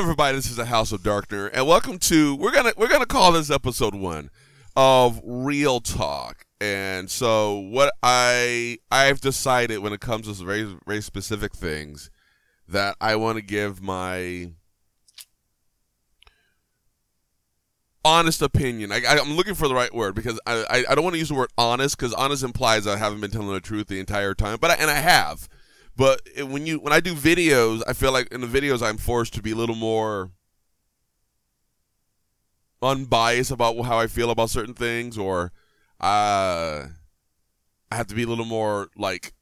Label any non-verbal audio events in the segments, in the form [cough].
everybody. This is the House of Darkner, and welcome to we're gonna we're gonna call this episode one of Real Talk. And so, what I I've decided when it comes to very very specific things that I want to give my honest opinion. I, am looking for the right word because I, I, I don't want to use the word honest because honest implies I haven't been telling the truth the entire time, but I, and I have. But when you when I do videos, I feel like in the videos I'm forced to be a little more unbiased about how I feel about certain things, or uh, I have to be a little more like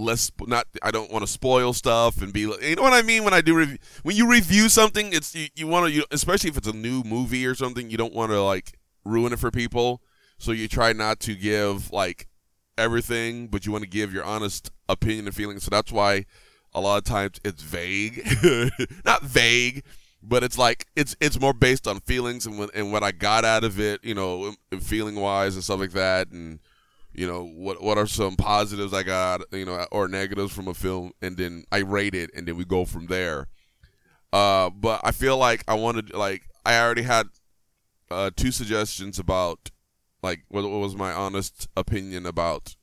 less not I don't want to spoil stuff and be you know what I mean? When I do review when you review something it's you, you want to you especially if it's a new movie or something you don't want to like ruin it for people. So you try not to give like everything but you want to give your honest opinion and feelings. So that's why a lot of times it's vague, [laughs] not vague, but it's like it's it's more based on feelings and what and what I got out of it, you know, feeling wise and stuff like that, and you know what what are some positives I got, you know, or negatives from a film, and then I rate it, and then we go from there. Uh, but I feel like I wanted like I already had uh, two suggestions about like what, what was my honest opinion about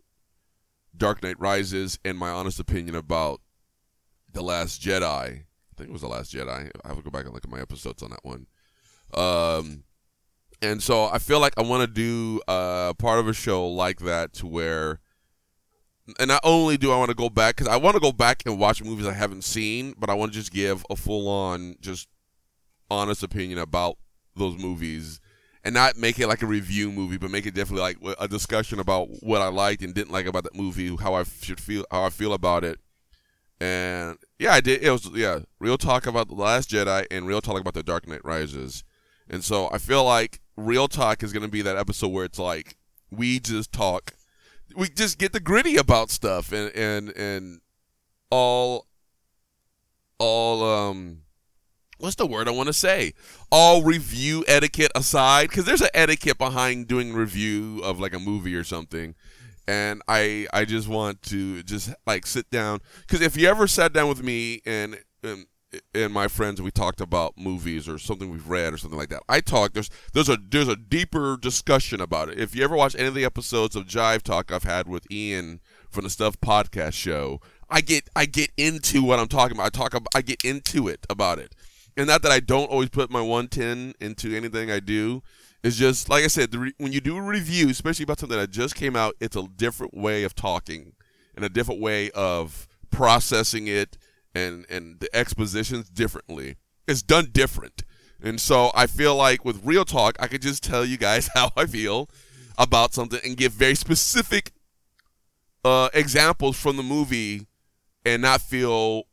Dark Knight Rises and my honest opinion about The Last Jedi. I think it was The Last Jedi. I have to go back and look at my episodes on that one. Um, and so I feel like I want to do uh, part of a show like that to where, and not only do I want to go back because I want to go back and watch movies I haven't seen, but I want to just give a full on, just honest opinion about those movies and not make it like a review movie, but make it definitely like a discussion about what I liked and didn't like about that movie, how I should feel, how I feel about it. And yeah, I did. It was yeah, real talk about the Last Jedi and real talk about the Dark Knight Rises. And so I feel like real talk is gonna be that episode where it's like we just talk, we just get the gritty about stuff and and and all all um what's the word I want to say? All review etiquette aside, because there's an etiquette behind doing review of like a movie or something. And I I just want to just like sit down because if you ever sat down with me and, and and my friends we talked about movies or something we've read or something like that. I talk there's there's a there's a deeper discussion about it. If you ever watch any of the episodes of Jive Talk I've had with Ian from the Stuff Podcast show, I get I get into what I'm talking about. I talk about I get into it about it and not that I don't always put my 110 into anything I do. It's just like I said, re- when you do a review, especially about something that just came out, it's a different way of talking and a different way of processing it, and and the expositions differently. It's done different, and so I feel like with real talk, I could just tell you guys [laughs] how I feel about something and give very specific uh, examples from the movie, and not feel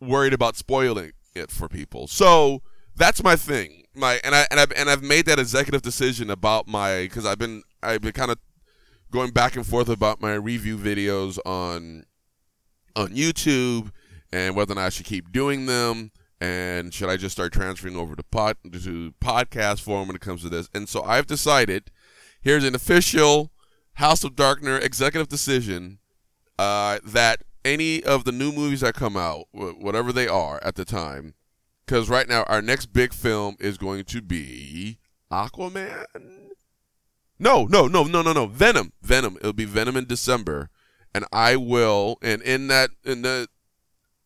worried about spoiling it for people. So that's my thing. My and I and I've and I've made that executive decision about my because I've been I've been kind of going back and forth about my review videos on on YouTube and whether or not I should keep doing them and should I just start transferring over to pod to podcast form when it comes to this. And so I've decided here's an official House of Darkner executive decision uh, that any of the new movies that come out, whatever they are at the time, because right now our next big film is going to be Aquaman. No, no, no, no, no, no. Venom. Venom. It'll be Venom in December, and I will. And in that, in the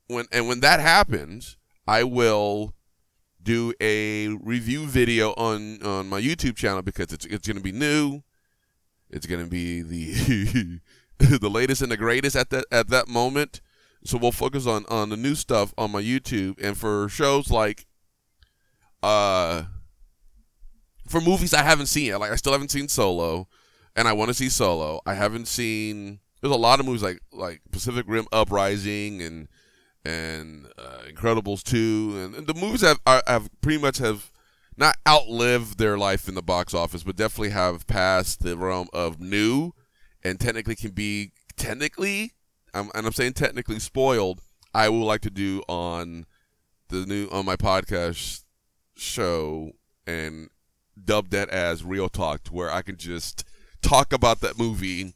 when and when that happens, I will do a review video on on my YouTube channel because it's it's going to be new. It's going to be the [laughs] [laughs] the latest and the greatest at that at that moment. So we'll focus on on the new stuff on my YouTube and for shows like uh for movies I haven't seen yet. Like I still haven't seen Solo and I want to see Solo. I haven't seen there's a lot of movies like like Pacific Rim Uprising and and uh, Incredibles 2 and, and the movies have are, have pretty much have not outlived their life in the box office, but definitely have passed the realm of new and technically can be technically, and I'm saying technically spoiled. I would like to do on the new on my podcast show and dub that as real talk, to where I can just talk about that movie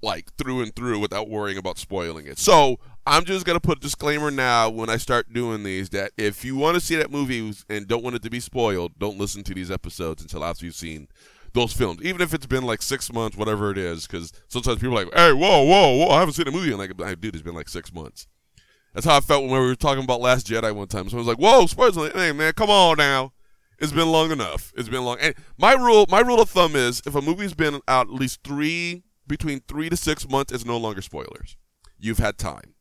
like through and through without worrying about spoiling it. So I'm just gonna put a disclaimer now when I start doing these that if you want to see that movie and don't want it to be spoiled, don't listen to these episodes until after you've seen those films, even if it's been like six months, whatever it is. Because sometimes people are like, "Hey, whoa, whoa, whoa! I haven't seen a movie in like, dude, it's been like six months." That's how I felt when we were talking about Last Jedi one time. So I was like, "Whoa, spoilers!" Like, hey, man, come on now. It's been long enough. It's been long. And my rule, my rule of thumb is, if a movie's been out at least three, between three to six months, it's no longer spoilers. You've had time.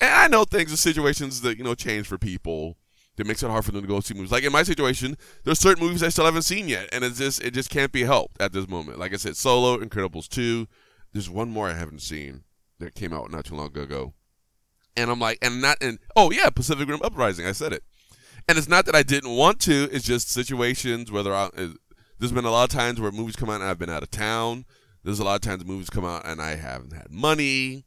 And I know things and situations that you know change for people that makes it hard for them to go see movies. Like in my situation, there's certain movies I still haven't seen yet, and it's just it just can't be helped at this moment. Like I said, Solo, Incredibles two. There's one more I haven't seen that came out not too long ago, and I'm like, and not and oh yeah, Pacific Rim Uprising. I said it, and it's not that I didn't want to. It's just situations whether I. There's been a lot of times where movies come out and I've been out of town. There's a lot of times movies come out and I haven't had money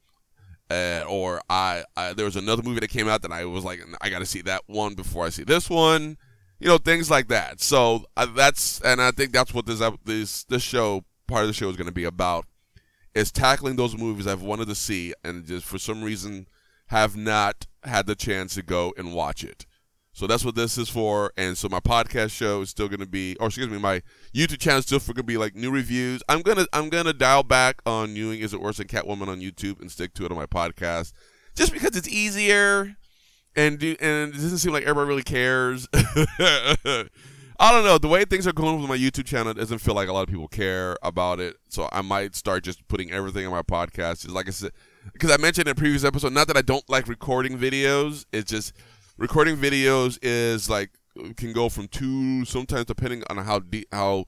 uh, or I, I, there was another movie that came out that I was like I got to see that one before I see this one, you know things like that. So uh, that's and I think that's what this this this show part of the show is going to be about is tackling those movies I've wanted to see and just for some reason have not had the chance to go and watch it. So that's what this is for. And so my podcast show is still going to be, or excuse me, my YouTube channel is still going to be like new reviews. I'm gonna I'm gonna dial back on Ewing is it worse than Catwoman on YouTube and stick to it on my podcast, just because it's easier and do, and it doesn't seem like everybody really cares. [laughs] I don't know. The way things are going with my YouTube channel doesn't feel like a lot of people care about it. So I might start just putting everything on my podcast. Just like I said, because I mentioned in a previous episode, not that I don't like recording videos. It's just recording videos is like can go from two sometimes depending on how deep how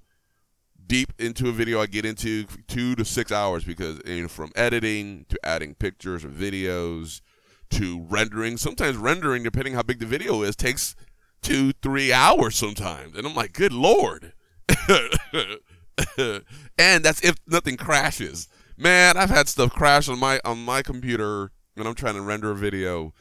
deep into a video I get into two to six hours because you know, from editing to adding pictures or videos to rendering. Sometimes rendering depending how big the video is takes two three hours sometimes. And I'm like good lord. [laughs] And that's if nothing crashes. Man I've had stuff crash on my on my computer when I'm trying to render a video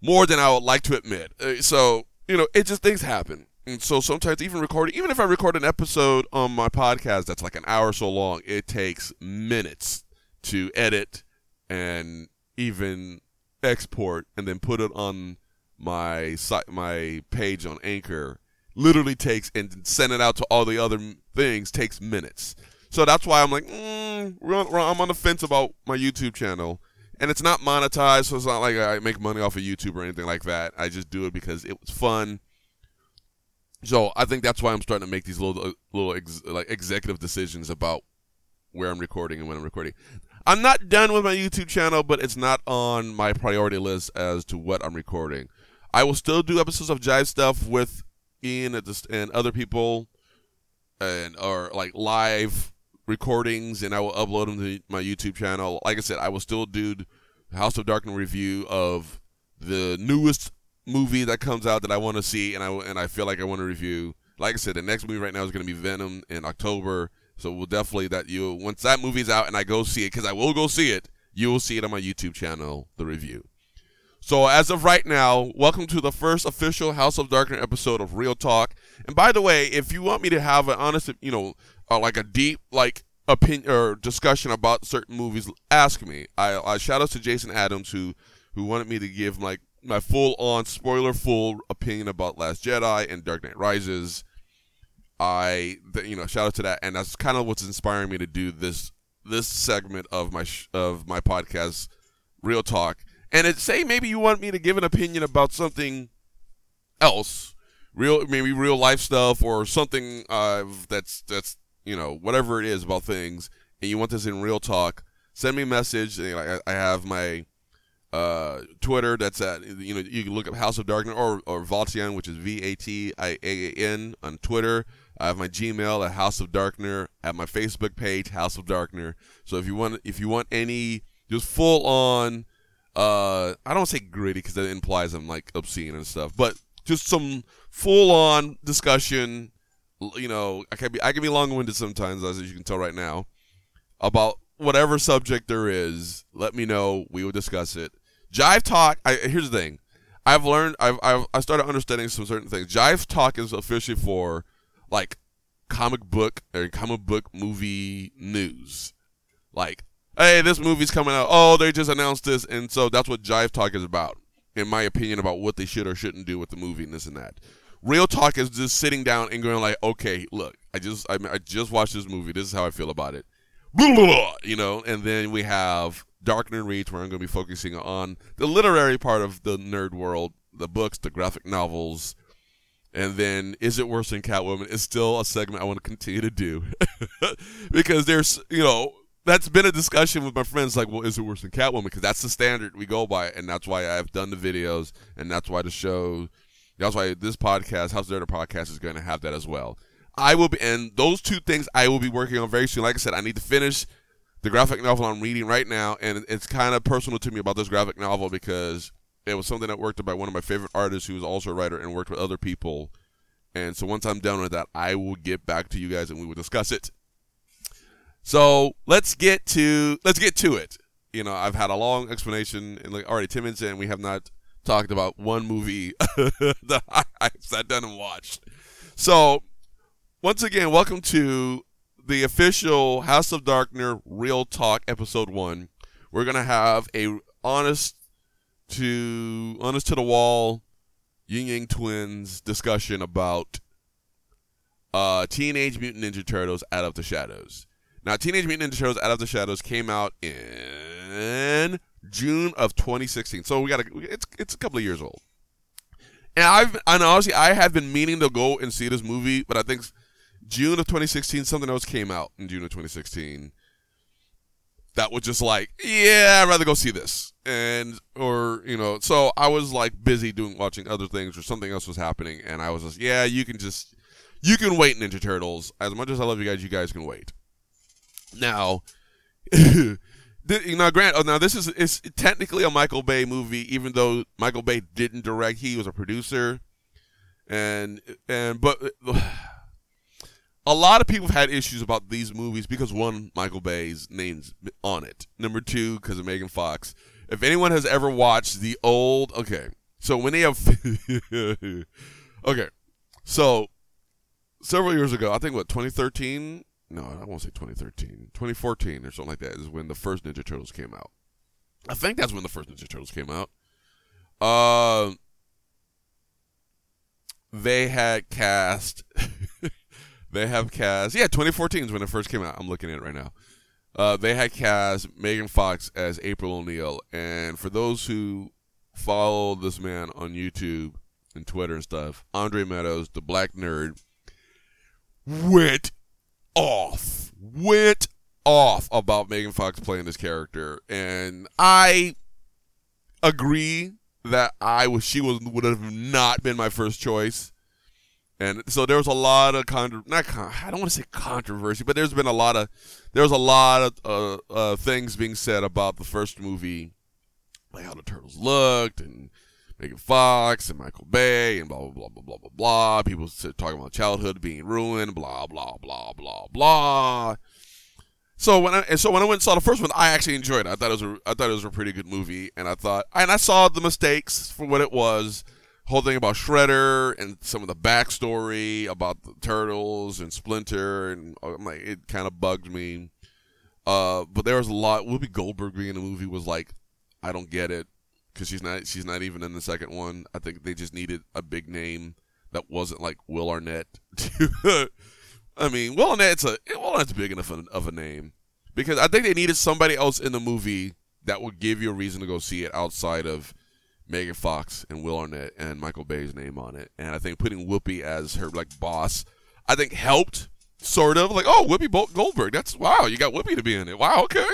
more than I would like to admit. Uh, so, you know, it just things happen. And so sometimes even recording, even if I record an episode on my podcast that's like an hour so long, it takes minutes to edit and even export and then put it on my site, my page on Anchor. Literally takes and send it out to all the other things takes minutes. So that's why I'm like, mm, I'm on the fence about my YouTube channel and it's not monetized, so it's not like I make money off of YouTube or anything like that. I just do it because it was fun. So I think that's why I'm starting to make these little little ex- like executive decisions about where I'm recording and when I'm recording. I'm not done with my YouTube channel, but it's not on my priority list as to what I'm recording. I will still do episodes of Jive stuff with Ian and other people, and or like live recordings and I will upload them to my YouTube channel. Like I said, I will still do House of Darkness review of the newest movie that comes out that I want to see and I and I feel like I want to review. Like I said, the next movie right now is going to be Venom in October. So we'll definitely that you once that movie's out and I go see it because I will go see it. You will see it on my YouTube channel, the review. So as of right now, welcome to the first official House of Darkness episode of Real Talk. And by the way, if you want me to have an honest, you know, uh, like a deep like opinion or discussion about certain movies, ask me. I, I shout out to Jason Adams who who wanted me to give like my, full on spoiler full opinion about Last Jedi and Dark Knight Rises. I you know shout out to that, and that's kind of what's inspiring me to do this this segment of my sh- of my podcast, Real Talk. And it say maybe you want me to give an opinion about something else, real maybe real life stuff or something uh, that's that's you know, whatever it is about things, and you want this in real talk, send me a message. You know, I, I have my uh, Twitter. That's at you know you can look up House of Darkness or or Vatian, which is V A T I A A N on Twitter. I have my Gmail at House of Darkner. At my Facebook page, House of Darkner. So if you want if you want any just full on, uh, I don't say gritty because that implies I'm like obscene and stuff, but just some full on discussion you know, I can be I can be long winded sometimes, as you can tell right now, about whatever subject there is. Let me know. We will discuss it. Jive Talk. I, here's the thing. I've learned. I've, I've I started understanding some certain things. Jive Talk is officially for like comic book or comic book movie news. Like hey, this movie's coming out. Oh, they just announced this, and so that's what Jive Talk is about, in my opinion, about what they should or shouldn't do with the movie and this and that. Real talk is just sitting down and going like, okay, look, I just I, I just watched this movie. This is how I feel about it. Blah, blah, blah, you know, and then we have Dark Nerd Reads, where I'm going to be focusing on the literary part of the nerd world, the books, the graphic novels, and then is it worse than Catwoman? Is still a segment I want to continue to do [laughs] because there's you know that's been a discussion with my friends like well is it worse than Catwoman because that's the standard we go by and that's why I've done the videos and that's why the show that's why this podcast House of Dirt podcast is going to have that as well. I will be and those two things I will be working on very soon. Like I said, I need to finish the graphic novel I'm reading right now and it's kind of personal to me about this graphic novel because it was something that worked by one of my favorite artists who was also a writer and worked with other people. And so once I'm done with that, I will get back to you guys and we will discuss it. So let's get to let's get to it. You know, I've had a long explanation and like already ten minutes in, we have not talked about one movie [laughs] that I, sat down and watched. So once again, welcome to the official House of Darkner Real Talk episode one. We're gonna have a honest to honest to the wall Ying Yang Twins discussion about uh, Teenage Mutant Ninja Turtles Out of the Shadows. Now, Teenage Mutant Ninja Turtles Out of the Shadows came out in June of 2016, so we got it's it's a couple of years old. And I've and honestly, I have been meaning to go and see this movie, but I think June of 2016, something else came out in June of 2016 that was just like, yeah, I'd rather go see this. And, or, you know, so I was like busy doing, watching other things or something else was happening. And I was just, yeah, you can just, you can wait Ninja Turtles. As much as I love you guys, you guys can wait. Now, [laughs] you know, Grant, oh, now this is, it's technically a Michael Bay movie, even though Michael Bay didn't direct, he was a producer. And, and, but, [sighs] a lot of people have had issues about these movies because one, Michael Bay's name's on it. Number two, because of Megan Fox. If anyone has ever watched the old, okay, so when they have, [laughs] okay, so several years ago, I think what 2013? No, I won't say 2013, 2014 or something like that is when the first Ninja Turtles came out. I think that's when the first Ninja Turtles came out. Uh, they had cast [laughs] They have cast. Yeah, 2014 is when it first came out. I'm looking at it right now. Uh, they had cast Megan Fox as April O'Neil, and for those who follow this man on YouTube and Twitter and stuff, Andre Meadows, the black nerd, went off, went off about Megan Fox playing this character, and I agree that I was she was would have not been my first choice. And so there was a lot of con- not con- I don't want to say controversy, but there's been a lot of there's a lot of uh, uh, things being said about the first movie, like how the turtles looked and Megan Fox and Michael Bay and blah blah blah blah blah blah blah. People talking about childhood being ruined, blah blah blah blah blah. So when I and so when I went and saw the first one, I actually enjoyed it. I thought it was a I thought it was a pretty good movie, and I thought and I saw the mistakes for what it was whole thing about Shredder and some of the backstory about the turtles and Splinter, and uh, I'm like, it kind of bugged me. Uh, but there was a lot. Whoopi Goldberg being in the movie was like, I don't get it because she's not she's not even in the second one. I think they just needed a big name that wasn't like Will Arnett. [laughs] I mean, Will Arnett's a Will Arnett's big enough of a name because I think they needed somebody else in the movie that would give you a reason to go see it outside of Megan Fox and Will Arnett and Michael Bay's name on it. And I think putting Whoopi as her like boss, I think helped sort of like, oh, Whoopi Goldberg. That's wow, you got Whoopi to be in it. Wow, okay.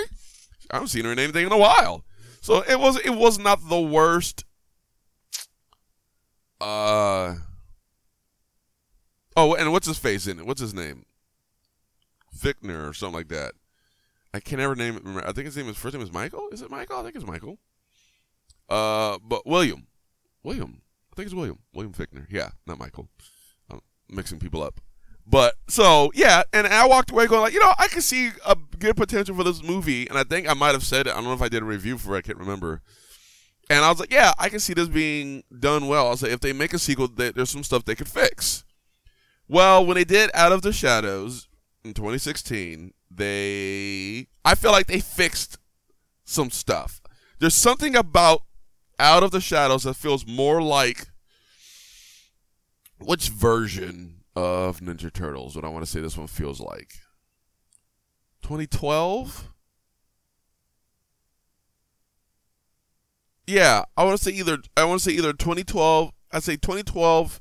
I haven't seen her in anything in a while. So it was it was not the worst. Uh oh, and what's his face in it? What's his name? Fichtner or something like that. I can never name it. Remember, I think his name is first name is Michael. Is it Michael? I think it's Michael. Uh, but William, William, I think it's William, William Fichtner. Yeah, not Michael. I'm mixing people up. But so yeah, and I walked away going like, you know, I can see a good potential for this movie, and I think I might have said it. I don't know if I did a review for it. I can't remember. And I was like, yeah, I can see this being done well. I was like, if they make a sequel, there's some stuff they could fix. Well, when they did Out of the Shadows in 2016, they I feel like they fixed some stuff. There's something about Out of the Shadows that feels more like which version of Ninja Turtles What I want to say this one feels like? 2012? Yeah, I want to say either I want to say either 2012, I say 2012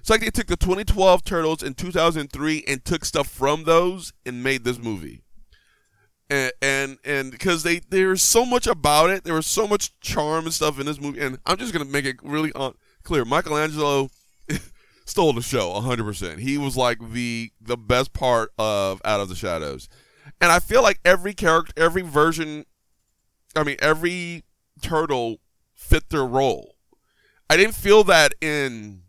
it's like they took the 2012 Turtles in 2003 and took stuff from those and made this movie. And and and because they there's so much about it, there was so much charm and stuff in this movie. And I'm just gonna make it really clear: Michelangelo stole the show 100. percent He was like the the best part of Out of the Shadows. And I feel like every character, every version, I mean, every turtle fit their role. I didn't feel that in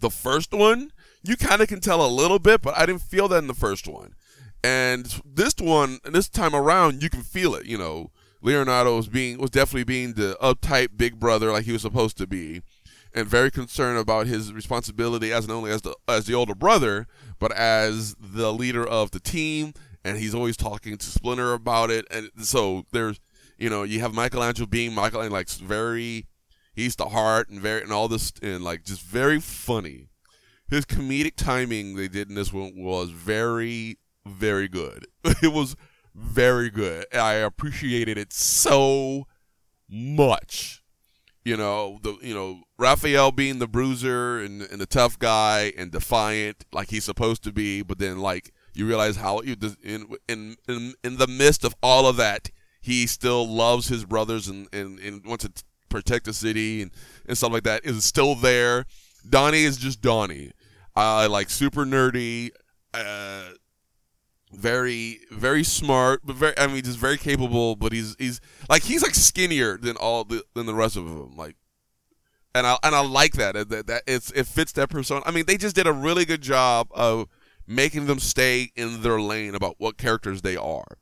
the first one, you kind of can tell a little bit, but I didn't feel that in the first one. And this one, this time around, you can feel it. You know, Leonardo was being was definitely being the uptight big brother like he was supposed to be, and very concerned about his responsibility as not only as the as the older brother, but as the leader of the team. And he's always talking to Splinter about it. And so there's, you know, you have Michelangelo being Michael, and like very he's the heart and very and all this and like just very funny. His comedic timing they did in this one was very very good. [laughs] It was very good. I appreciated it so much. You know the you know Raphael being the bruiser and, and the tough guy and defiant like he's supposed to be, but then like you realize how in in in, in the midst of all of that he still loves his brothers and, and, and wants to protect the city and, and stuff like that is still there. Donnie is just Donnie. Uh, like super nerdy, uh, very very smart, but very I mean just very capable. But he's he's like he's like skinnier than all the than the rest of them. Like, and I and I like that that that it's it fits that persona. I mean they just did a really good job of making them stay in their lane about what characters they are.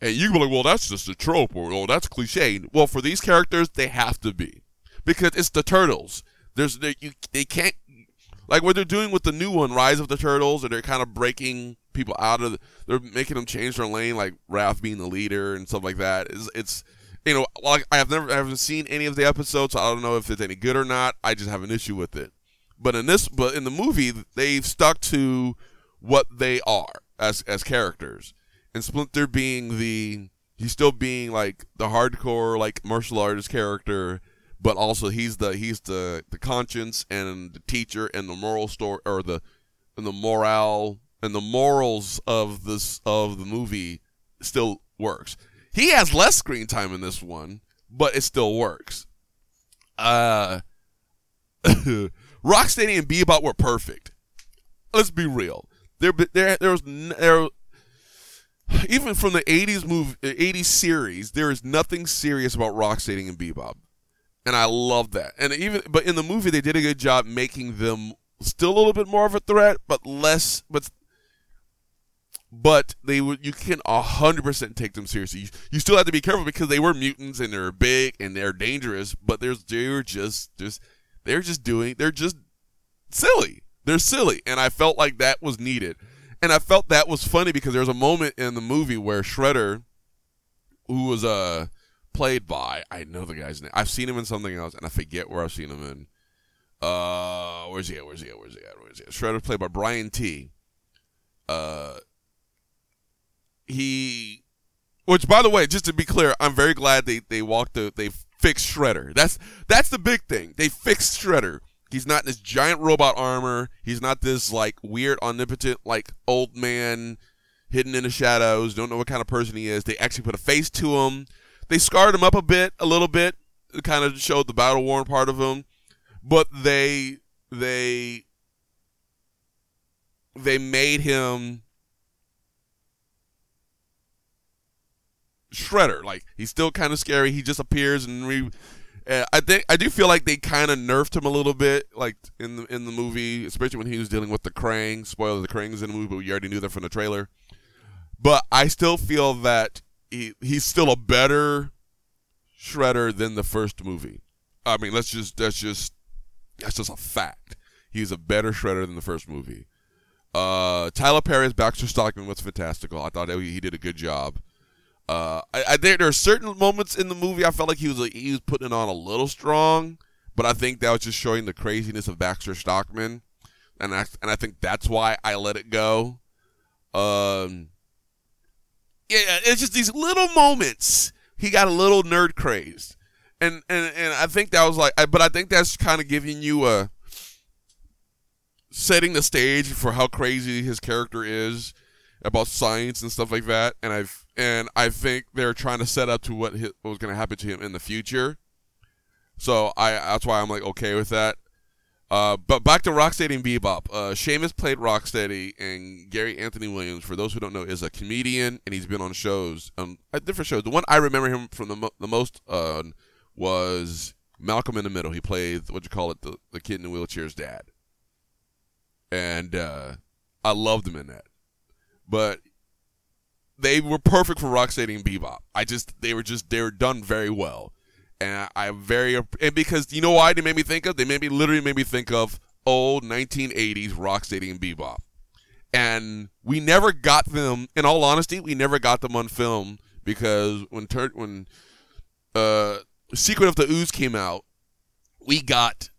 And you can be like, well, that's just a trope, or oh, that's cliche. Well, for these characters, they have to be because it's the turtles. There's they, you, they can't like what they're doing with the new one, Rise of the Turtles, or they're kind of breaking people out of. The, they're making them change their lane, like Raph being the leader and stuff like that. It's, it's you know, like I have never I haven't seen any of the episodes, so I don't know if it's any good or not. I just have an issue with it. But in this, but in the movie, they've stuck to what they are as as characters and Splinter being the he's still being like the hardcore like martial artist character, but also he's the he's the the conscience and the teacher and the moral story or the and the morale and the morals of this of the movie still works. He has less screen time in this one, but it still works. Uh [laughs] Rocksteady and Bebop were perfect. Let's be real. There, there, there was there even from the 80s movie 80s series there is nothing serious about Rocksteady and Bebop and I love that and even but in the movie they did a good job making them still a little bit more of a threat but less but but they would you can 100% take them seriously you, you still have to be careful because they were mutants and they're big and they're dangerous but there's they're just just they're just doing they're just silly they're silly and I felt like that was needed and I felt that was funny because there was a moment in the movie where Shredder, who was uh played by I know the guy's name. I've seen him in something else, and I forget where I've seen him in. Uh, where's he at? Where's he at? Where's he at? Where's he at? Shredder played by Brian Tee. Uh, he, which by the way, just to be clear, I'm very glad they they walked the they fixed Shredder. That's that's the big thing. They fixed Shredder. He's not this giant robot armor. He's not this like weird, omnipotent, like old man hidden in the shadows. Don't know what kind of person he is. They actually put a face to him. They scarred him up a bit, a little bit, kind of showed the battle worn part of him. But they they they made him Shredder. Like he's still kind of scary. He just appears and re- uh, I think I do feel like they kind of nerfed him a little bit, like in the in the movie, especially when he was dealing with the Krang. Spoiler: the Krang's in the movie, but we already knew that from the trailer. But I still feel that he he's still a better Shredder than the first movie. I mean, let's just that's just that's just a fact. He's a better Shredder than the first movie. Uh, Tyler Perry's Baxter Stockman was fantastical. I thought he did a good job. Uh, I, I there, there are certain moments in the movie I felt like he was he was putting it on a little strong, but I think that was just showing the craziness of Baxter Stockman, and I and I think that's why I let it go. Um, yeah, it's just these little moments. He got a little nerd crazed, and and and I think that was like, but I think that's kind of giving you a setting the stage for how crazy his character is about science and stuff like that. And I've and I think they're trying to set up to what, his, what was going to happen to him in the future. So I that's why I'm like okay with that. Uh, but back to Rocksteady and Bebop. Uh, Sheamus played Rocksteady, and Gary Anthony Williams, for those who don't know, is a comedian, and he's been on shows, um, different shows. The one I remember him from the, mo- the most uh, was Malcolm in the Middle. He played what you call it, the, the kid in the wheelchair's dad, and uh, I loved him in that. But they were perfect for Rocksteady and Bebop. I just they were just they were done very well and I, very and because you know why they made me think of they made me literally made me think of old 1980s Rocksteady and Bebop, and we never got them. In all honesty, we never got them on film because when tur- when uh, Secret of the Ooze came out, we got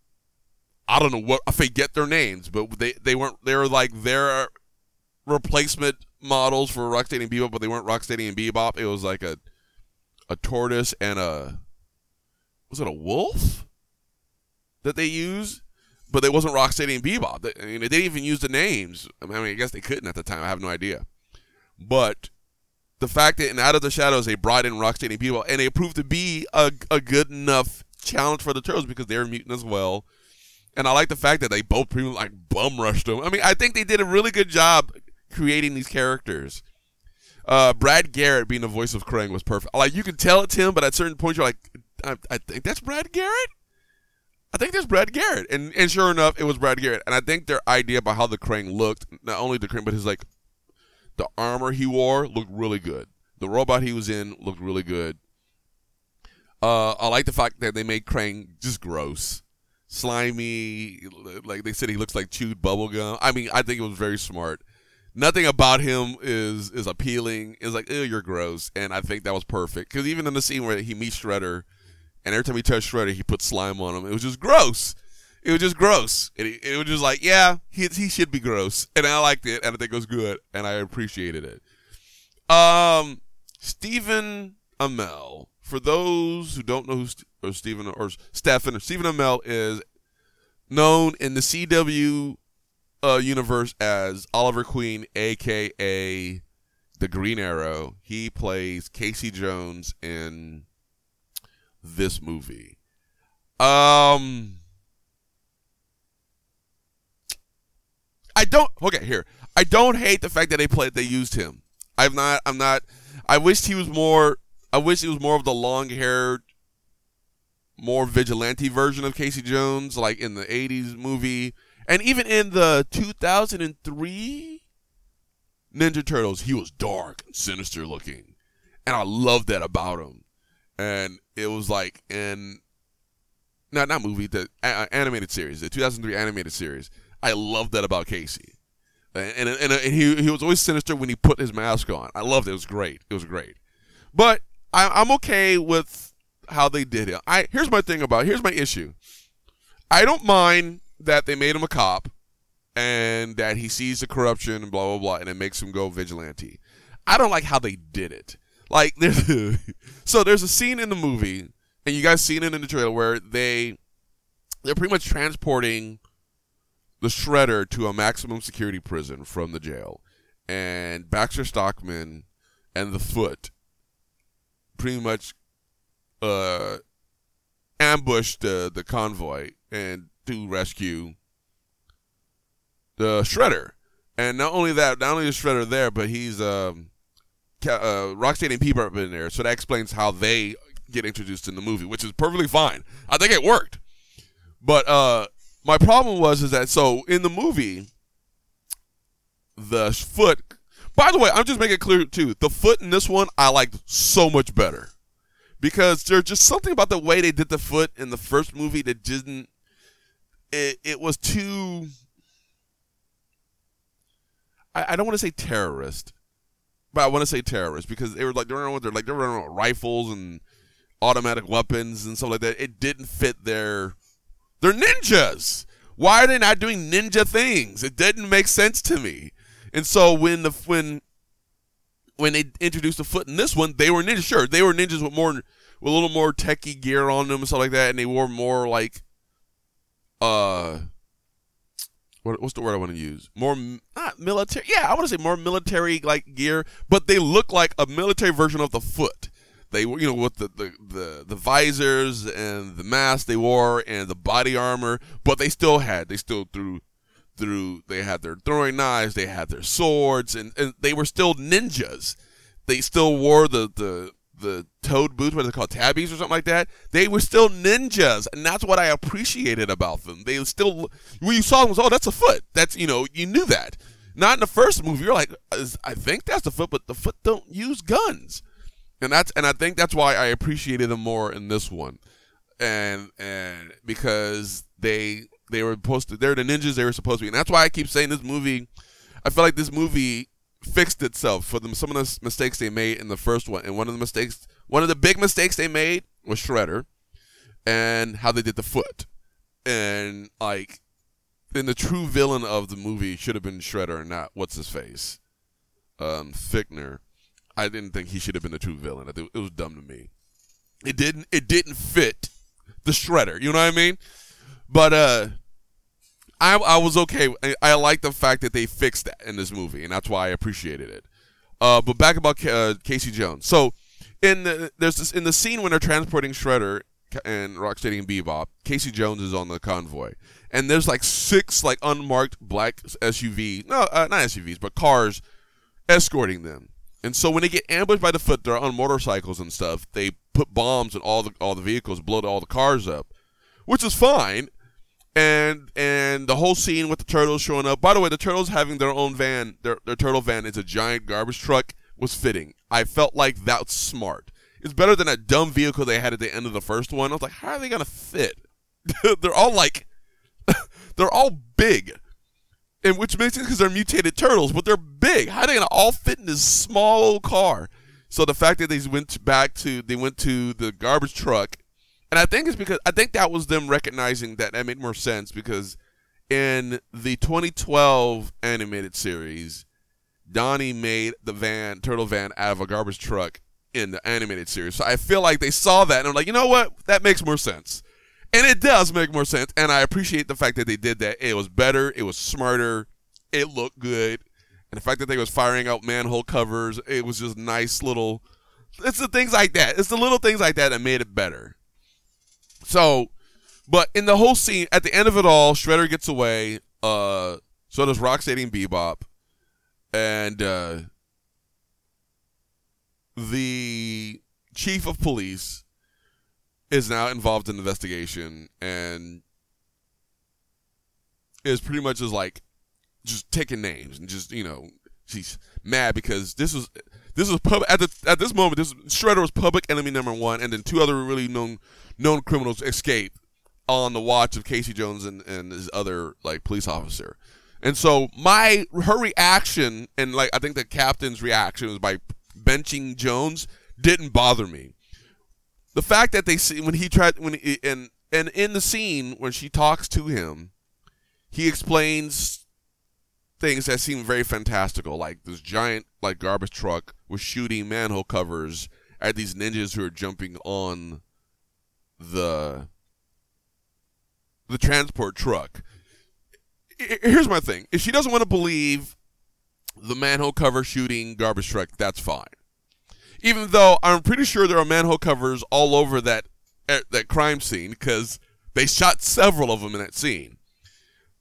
I don't know what I forget their names, but they they weren't they were like their replacement models for Rocksteady and Bebop, but they weren't Rocksteady and Bebop. It was like a a tortoise and a was it a wolf that they used? But it wasn't Rocksteady and Bebop. They, I mean, they didn't even use the names. I mean, I guess they couldn't at the time. I have no idea. But the fact that in Out of the Shadows they brought in Rocksteady and Bebop, and they proved to be a, a good enough challenge for the Turtles because they're mutant as well. And I like the fact that they both pretty like bum rushed them. I mean, I think they did a really good job creating these characters. Uh, Brad Garrett being the voice of Krang was perfect. Like you can tell it's him, but at certain points you're like, I, I think that's Brad Garrett. I think that's Brad Garrett, and and sure enough, it was Brad Garrett. And I think their idea about how the Krang looked, not only the Krang, but his like the armor he wore looked really good. The robot he was in looked really good. Uh, I like the fact that they made Krang just gross, slimy. Like they said, he looks like chewed bubblegum. I mean, I think it was very smart. Nothing about him is is appealing. It's like, oh, you're gross, and I think that was perfect because even in the scene where he meets Shredder and every time he touched Shredder, he put slime on him. It was just gross. It was just gross. And it, it was just like, yeah, he, he should be gross. And I liked it, and I think it was good, and I appreciated it. Um, Stephen Amell. For those who don't know who St- or Stephen or Stephen or Stephen Amell is known in the CW uh, universe as Oliver Queen, aka the Green Arrow. He plays Casey Jones in this movie. Um I don't okay, here. I don't hate the fact that they played they used him. I'm not I'm not I wished he was more I wish he was more of the long haired more vigilante version of Casey Jones, like in the 80s movie. And even in the 2003 Ninja Turtles, he was dark and sinister looking. And I love that about him and it was like in not not movie the uh, animated series, the 2003 animated series. I love that about Casey, and and, and, and he he was always sinister when he put his mask on. I loved it. It was great. It was great, but I, I'm okay with how they did it. I here's my thing about here's my issue. I don't mind that they made him a cop and that he sees the corruption and blah blah blah and it makes him go vigilante. I don't like how they did it. Like there's [laughs] so there's a scene in the movie, and you guys seen it in the trailer where they they're pretty much transporting the shredder to a maximum security prison from the jail. And Baxter Stockman and the foot pretty much uh ambushed uh, the convoy and to rescue the shredder. And not only that, not only is Shredder there, but he's um uh, Rocksteady and Bebop in there, so that explains how they get introduced in the movie, which is perfectly fine. I think it worked. But uh, my problem was is that so in the movie, the foot. By the way, I'm just making it clear too. The foot in this one I liked so much better because there's just something about the way they did the foot in the first movie that didn't. It it was too I, I don't want to say terrorist, but I want to say terrorist because they were like they were with their like they were running with rifles and automatic weapons and stuff like that. It didn't fit their they're ninjas. Why are they not doing ninja things? It didn't make sense to me. And so when the when when they introduced the foot in this one, they were ninjas. Sure, they were ninjas with more with a little more techie gear on them and stuff like that, and they wore more like uh what, what's the word I want to use? More not military. Yeah, I want to say more military like gear, but they look like a military version of the foot. They you know, with the, the, the, the visors and the mask they wore and the body armor, but they still had, they still threw, through, they had their throwing knives, they had their swords, and, and they were still ninjas. They still wore the, the, the toad boots, what are they called, tabbies or something like that. They were still ninjas, and that's what I appreciated about them. They still, when you saw them, was, oh, that's a foot. That's, you know, you knew that. Not in the first movie. You're like, I think that's the foot, but the foot don't use guns and that's and I think that's why I appreciated them more in this one, and and because they they were supposed to they're the ninjas they were supposed to be, and that's why I keep saying this movie. I feel like this movie fixed itself for them some of the mistakes they made in the first one, and one of the mistakes, one of the big mistakes they made was Shredder, and how they did the foot, and like. Then the true villain of the movie should have been Shredder, not what's his face, um, Fichtner I didn't think he should have been the true villain. I think it was dumb to me. It didn't. It didn't fit the Shredder. You know what I mean? But uh, I I was okay. I, I like the fact that they fixed that in this movie, and that's why I appreciated it. Uh, but back about uh, Casey Jones. So in the there's this in the scene when they're transporting Shredder and Rocksteady and Bebop, Casey Jones is on the convoy, and there's like six like unmarked black SUV, no, uh, not SUVs, but cars escorting them. And so when they get ambushed by the foot, they're on motorcycles and stuff. They put bombs in all the all the vehicles, blow all the cars up, which is fine. And and the whole scene with the turtles showing up. By the way, the turtles having their own van, their their turtle van is a giant garbage truck, was fitting. I felt like that's smart. It's better than that dumb vehicle they had at the end of the first one. I was like, how are they gonna fit? [laughs] they're all like, [laughs] they're all big and which makes sense because they're mutated turtles, but they're big. How are they gonna all fit in this small old car? So the fact that they went back to they went to the garbage truck, and I think it's because I think that was them recognizing that that made more sense because in the 2012 animated series, Donnie made the van turtle van out of a garbage truck in the animated series. So I feel like they saw that and I'm like, you know what, that makes more sense. And it does make more sense. And I appreciate the fact that they did that. It was better. It was smarter. It looked good. And the fact that they was firing out manhole covers, it was just nice little. It's the things like that. It's the little things like that that made it better. So, but in the whole scene, at the end of it all, Shredder gets away. Uh, so does Rocksteady and Bebop, and uh, the chief of police is now involved in investigation and is pretty much just like just taking names and just you know she's mad because this was this was pub at the at this moment this Shredder was public enemy number one and then two other really known known criminals escape on the watch of Casey Jones and and his other like police officer. And so my her reaction and like I think the captain's reaction was by benching Jones didn't bother me the fact that they see when he tried when he, and and in the scene when she talks to him, he explains things that seem very fantastical, like this giant like garbage truck was shooting manhole covers at these ninjas who are jumping on the the transport truck. Here's my thing: if she doesn't want to believe the manhole cover shooting garbage truck, that's fine even though I'm pretty sure there are manhole covers all over that eh, that crime scene because they shot several of them in that scene.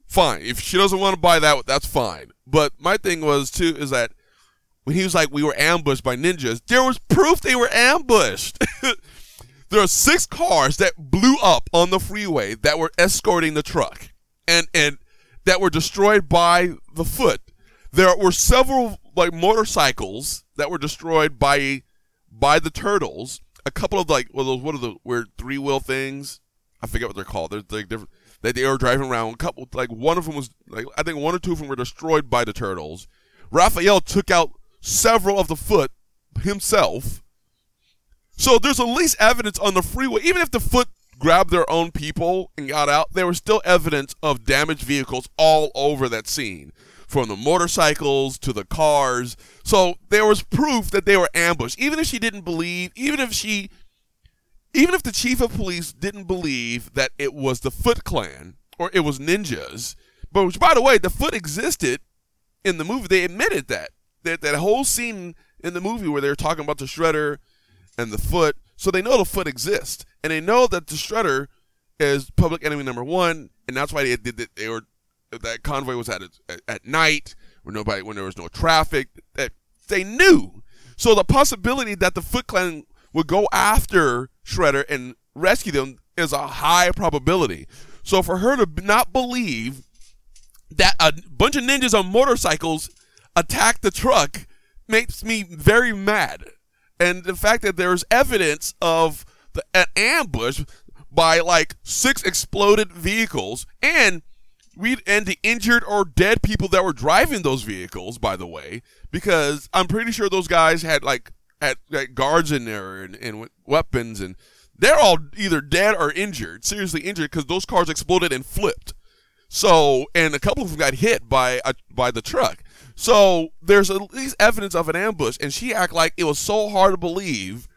Fine, if she doesn't want to buy that, that's fine. But my thing was too is that when he was like, "We were ambushed by ninjas," there was proof they were ambushed. [laughs] there are six cars that blew up on the freeway that were escorting the truck, and and that were destroyed by the foot. There were several like motorcycles that were destroyed by by the turtles. A couple of like well those what are the weird three wheel things? I forget what they're called. They're, they're different. That they were driving around. A couple like one of them was like I think one or two of them were destroyed by the turtles, Raphael took out several of the foot himself. So there's at least evidence on the freeway. Even if the foot grabbed their own people and got out, there was still evidence of damaged vehicles all over that scene. From the motorcycles to the cars. So there was proof that they were ambushed. Even if she didn't believe, even if she even if the chief of police didn't believe that it was the Foot Clan or it was ninjas, but which, by the way, the Foot existed in the movie. They admitted that. That, that whole scene in the movie where they were talking about the Shredder and the Foot, so they know the Foot exists. And they know that the Shredder is public enemy number one, and that's why they did it. They were that convoy was at at, at night when nobody when there was no traffic. That they knew. So the possibility that the Foot Clan would go after Shredder and rescue them is a high probability. So for her to not believe that a bunch of ninjas on motorcycles attacked the truck makes me very mad. And the fact that there's evidence of the, an ambush by like six exploded vehicles and we and the injured or dead people that were driving those vehicles, by the way, because I'm pretty sure those guys had like had, guards in there and, and weapons and they're all either dead or injured, seriously injured, because those cars exploded and flipped. So, and a couple of them got hit by a, by the truck. So there's at least evidence of an ambush, and she act like it was so hard to believe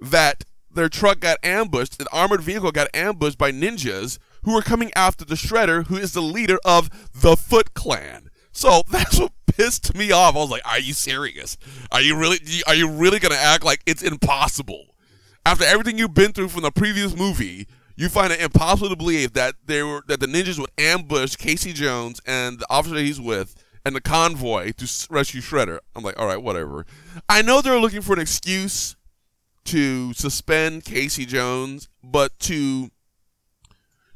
that their truck got ambushed, an armored vehicle got ambushed by ninjas who were coming after the Shredder, who is the leader of the Foot Clan. So [laughs] that's what pissed me off. I was like, "Are you serious? Are you really? Are you really gonna act like it's impossible?" after everything you've been through from the previous movie, you find it impossible to believe that they were that the ninjas would ambush Casey Jones and the officer he's with and the convoy to rescue Shredder. I'm like, all right, whatever. I know they're looking for an excuse to suspend Casey Jones, but to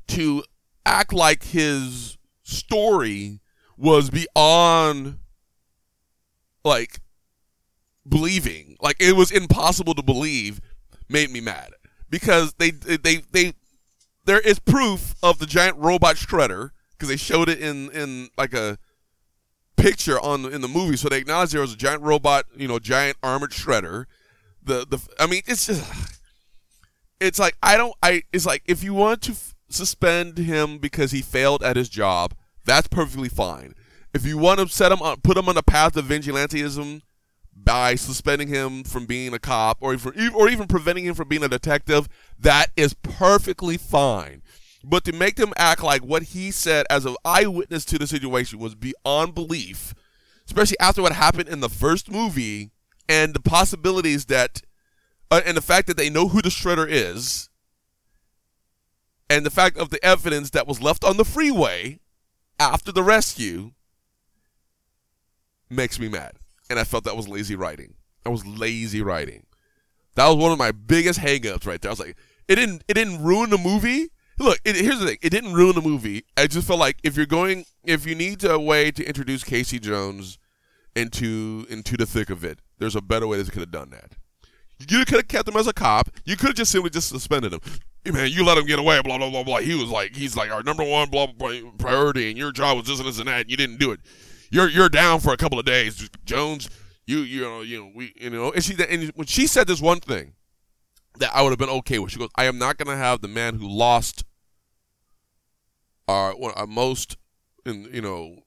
to act like his story was beyond like believing. Like it was impossible to believe made me mad because they they they there is proof of the giant robot shredder because they showed it in in like a picture on in the movie, so they acknowledge there was a giant robot, you know, giant armored shredder. The the I mean, it's just it's like I don't I it's like if you want to f- suspend him because he failed at his job, that's perfectly fine. If you want to set him on, put him on the path of vigilantism by suspending him from being a cop or even, or even preventing him from being a detective, that is perfectly fine. But to make them act like what he said as an eyewitness to the situation was beyond belief, especially after what happened in the first movie and the possibilities that, uh, and the fact that they know who the shredder is, and the fact of the evidence that was left on the freeway after the rescue, makes me mad and I felt that was lazy writing. That was lazy writing. That was one of my biggest hangups right there. I was like, it didn't it didn't ruin the movie. Look, it, here's the thing. It didn't ruin the movie. I just felt like if you're going, if you need a way to introduce Casey Jones into into the thick of it, there's a better way that could have done that. You could have kept him as a cop. You could have just simply just suspended him. Man, you let him get away. Blah blah blah blah. He was like, he's like our number one blah, blah, blah priority, and your job was this and this and that. And you didn't do it you're you're down for a couple of days, Jones. You you know you know we you know and she and when she said this one thing that I would have been okay with, she goes, I am not going to have the man who lost our, our most in you know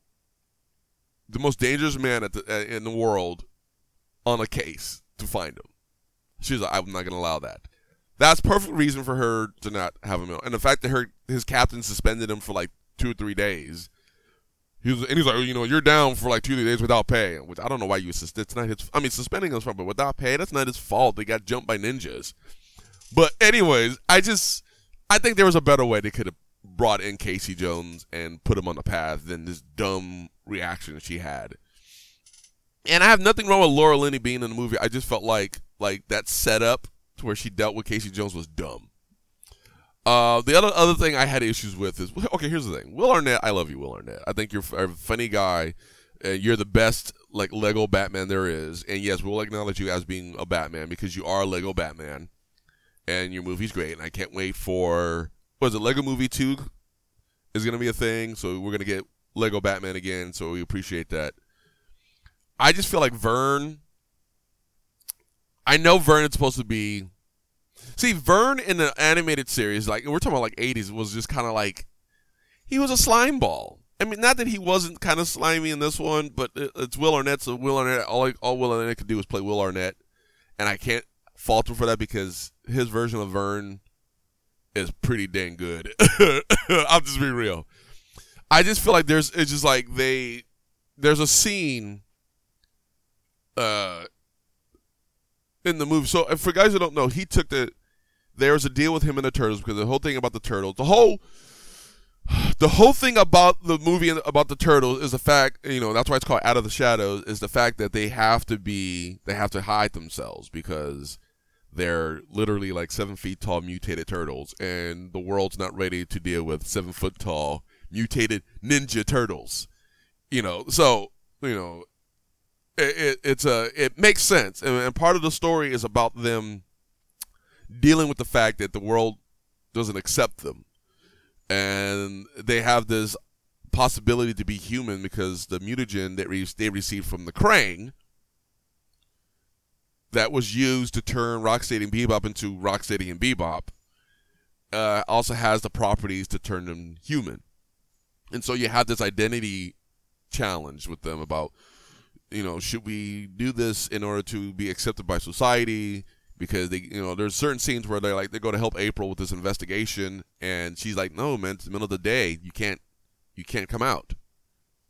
the most dangerous man at the in the world on a case to find him. She's like, I'm not going to allow that. That's perfect reason for her to not have him. And the fact that her his captain suspended him for like two or three days he was, and he's like, oh, you know, you're down for like two three days without pay, which I don't know why you assist. It's not his. I mean, suspending him from, but without pay, that's not his fault. They got jumped by ninjas. But anyways, I just, I think there was a better way they could have brought in Casey Jones and put him on the path than this dumb reaction she had. And I have nothing wrong with Laura Linney being in the movie. I just felt like like that setup to where she dealt with Casey Jones was dumb. Uh, the other other thing I had issues with is okay. Here's the thing, Will Arnett. I love you, Will Arnett. I think you're a funny guy. And you're the best like Lego Batman there is. And yes, we'll acknowledge you as being a Batman because you are a Lego Batman, and your movie's great. And I can't wait for what is it? Lego Movie Two is gonna be a thing. So we're gonna get Lego Batman again. So we appreciate that. I just feel like Vern. I know Vern is supposed to be. See, Vern in the animated series, like we're talking about like 80s, was just kind of like he was a slime ball. I mean, not that he wasn't kind of slimy in this one, but uh, it's Will Arnett. So Will Arnett, all all Will Arnett could do was play Will Arnett, and I can't fault him for that because his version of Vern is pretty dang good. [laughs] I'll just be real. I just feel like there's it's just like they there's a scene uh in the movie. So for guys who don't know, he took the there was a deal with him and the turtles because the whole thing about the turtles, the whole [sighs] the whole thing about the movie about the turtles is the fact you know that's why it's called out of the shadows is the fact that they have to be they have to hide themselves because they're literally like seven feet tall mutated turtles and the world's not ready to deal with seven foot tall mutated ninja turtles. You know so you know it, it it's a it makes sense. And, and part of the story is about them dealing with the fact that the world doesn't accept them. And they have this possibility to be human because the mutagen that re- they received from the Krang that was used to turn Rocksteady and Bebop into Rocksteady and Bebop uh, also has the properties to turn them human. And so you have this identity challenge with them about, you know, should we do this in order to be accepted by society? because they you know there's certain scenes where they're like they go to help April with this investigation and she's like no man it's the middle of the day you can't you can't come out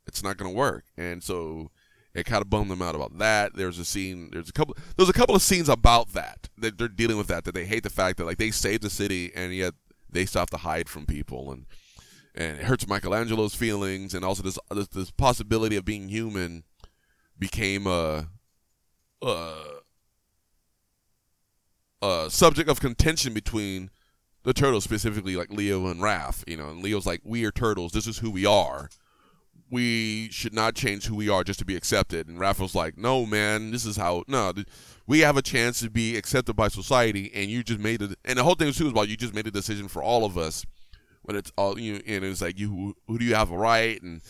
it's not going to work and so it kind of bummed them out about that there's a scene there's a couple there's a couple of scenes about that that they're dealing with that that they hate the fact that like they saved the city and yet they still have to hide from people and and it hurts Michelangelo's feelings and also this this, this possibility of being human became a uh uh, subject of contention between the turtles, specifically like Leo and Raph. You know, and Leo's like, "We are turtles. This is who we are. We should not change who we are just to be accepted." And Raph was like, "No, man. This is how. No, we have a chance to be accepted by society, and you just made it. And the whole thing too is about you just made a decision for all of us. When it's all you, know, and it's like you, who, do you have a right and."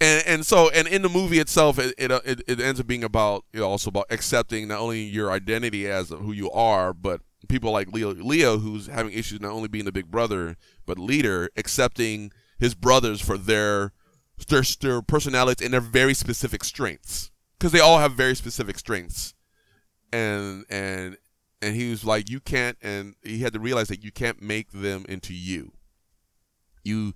and and so and in the movie itself it, it uh, it, it ends up being about you know, also about accepting not only your identity as who you are but people like Leo Leo who's having issues not only being the big brother but leader accepting his brothers for their their, their personalities and their very specific strengths because they all have very specific strengths and and and he was like you can't and he had to realize that you can't make them into you you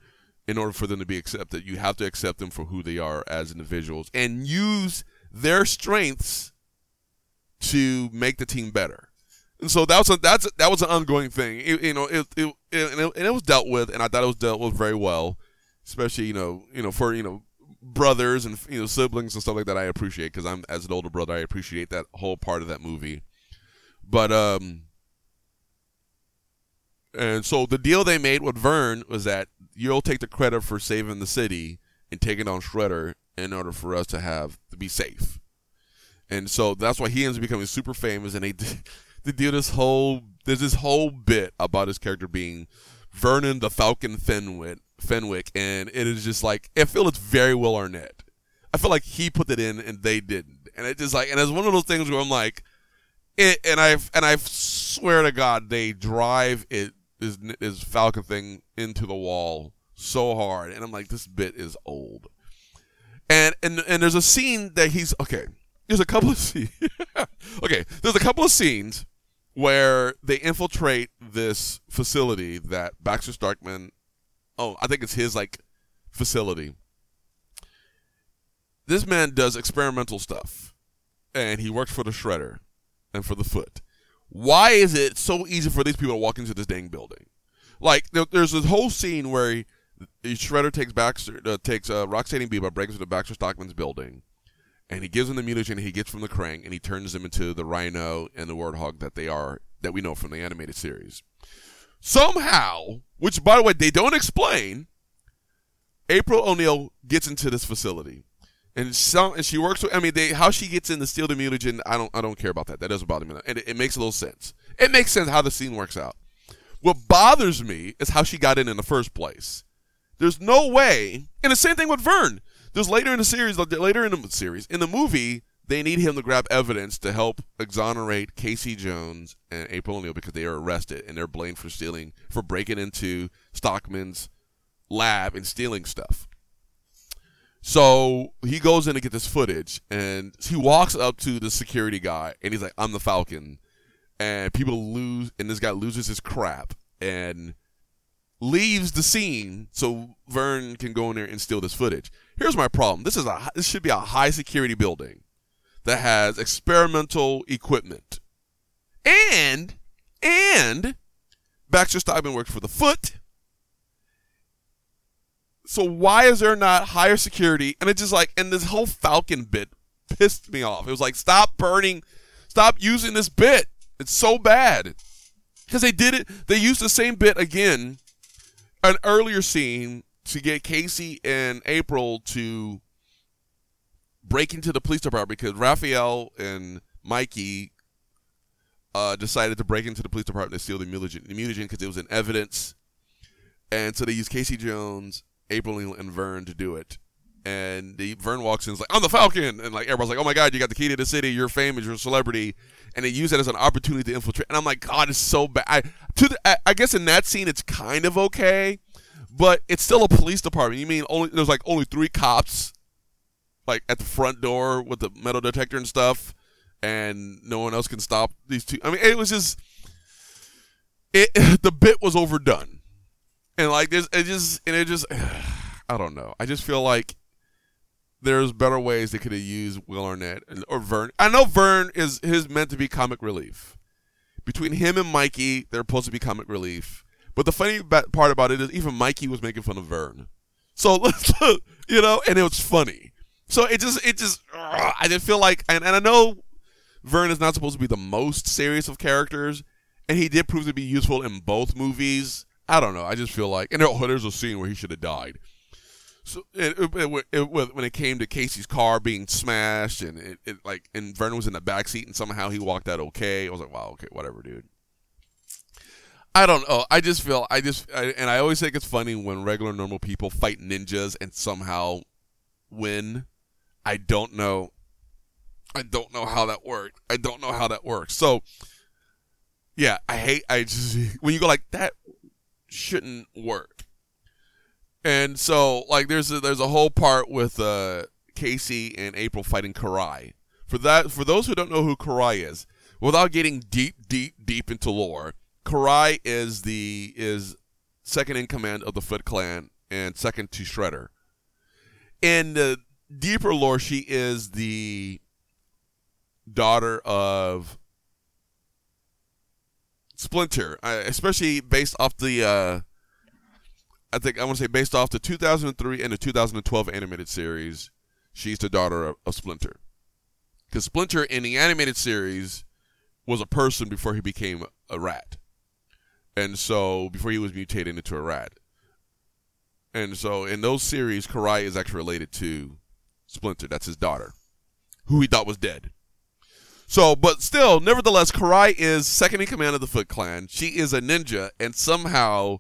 in order for them to be accepted. You have to accept them for who they are as individuals and use their strengths to make the team better. And so that was a, that's a, that was an ongoing thing. It, you know, it, it, it, and it was dealt with, and I thought it was dealt with very well, especially you know you know for you know brothers and you know siblings and stuff like that. I appreciate because I'm as an older brother, I appreciate that whole part of that movie. But um, and so the deal they made with Vern was that you'll take the credit for saving the city and taking on Shredder in order for us to have to be safe. And so that's why he ends up becoming super famous. And they [laughs] they do this whole there's this whole bit about his character being Vernon the Falcon Fenwick, Fenwick, and it is just like I feel it's very Will Arnett. I feel like he put it in and they didn't, and it just like and it's one of those things where I'm like, it, and I and I swear to God they drive it is his Falcon thing into the wall so hard, and I'm like, this bit is old. And and and there's a scene that he's okay. There's a couple of [laughs] scenes. okay, there's a couple of scenes where they infiltrate this facility that Baxter Stockman. Oh, I think it's his like facility. This man does experimental stuff, and he works for the Shredder and for the Foot why is it so easy for these people to walk into this dang building? Like, there's this whole scene where he, Shredder takes Baxter, uh, takes uh, Rocksteady and Bebop, breaks into Baxter Stockman's building, and he gives them the mutagen he gets from the Krang, and he turns them into the Rhino and the Warthog that they are, that we know from the animated series. Somehow, which by the way they don't explain, April O'Neil gets into this facility and some and she works with. I mean, they how she gets in the steal the mutagen. I don't I don't care about that. That doesn't bother me. And it, it, makes a little sense. It makes sense how the scene works out. What bothers me is how she got in in the first place. There's no way. And the same thing with Vern. There's later in the series, later in the series, in the movie, they need him to grab evidence to help exonerate Casey Jones and April O'Neil because they are arrested and they're blamed for stealing for breaking into Stockman's lab and stealing stuff. So he goes in to get this footage and he walks up to the security guy and he's like, I'm the Falcon. And people lose, and this guy loses his crap and leaves the scene so Vern can go in there and steal this footage. Here's my problem. This is a this should be a high security building that has experimental equipment. And and Baxter Stockman works for the foot so why is there not higher security? And it's just like, and this whole Falcon bit pissed me off. It was like, stop burning, stop using this bit. It's so bad because they did it. They used the same bit again, an earlier scene to get Casey and April to break into the police department because Raphael and Mikey uh, decided to break into the police department to steal the mutagen because it was in evidence. And so they used Casey Jones April and Vern to do it. And the, Vern walks in is like, I'm the Falcon. And like everybody's like, oh my God, you got the key to the city. You're famous. You're a celebrity. And they use that as an opportunity to infiltrate. And I'm like, God, it's so bad. I, to the, I, I guess in that scene, it's kind of okay, but it's still a police department. You mean only there's like only three cops like at the front door with the metal detector and stuff, and no one else can stop these two. I mean, it was just it. [laughs] The bit was overdone and like this, it just and it just [sighs] I don't know. I just feel like there's better ways they could have used Will Arnett or Vern. I know Vern is his meant to be comic relief. Between him and Mikey, they're supposed to be comic relief. But the funny part about it is even Mikey was making fun of Vern. So let's [laughs] you know, and it was funny. So it just it just I just feel like and, and I know Vern is not supposed to be the most serious of characters, and he did prove to be useful in both movies. I don't know. I just feel like, and oh, there's a scene where he should have died. So it, it, it, when it came to Casey's car being smashed, and it, like, and Vernon was in the back seat, and somehow he walked out okay. I was like, wow, okay, whatever, dude. I don't know. I just feel I just I, and I always think it's funny when regular normal people fight ninjas and somehow win. I don't know. I don't know how that worked. I don't know how that works. So yeah, I hate I just [laughs] when you go like that shouldn't work. And so, like, there's a, there's a whole part with uh, Casey and April fighting Karai. For that, for those who don't know who Karai is, without getting deep, deep, deep into lore, Karai is the is second in command of the Foot Clan and second to Shredder. In the deeper lore, she is the daughter of Splinter, uh, especially based off the. Uh, I think I want to say based off the 2003 and the 2012 animated series. She's the daughter of, of Splinter. Because Splinter in the animated series was a person before he became a rat, and so before he was mutated into a rat. And so in those series, Karai is actually related to Splinter. That's his daughter, who he thought was dead. So, but still, nevertheless, Karai is second in command of the Foot Clan. She is a ninja, and somehow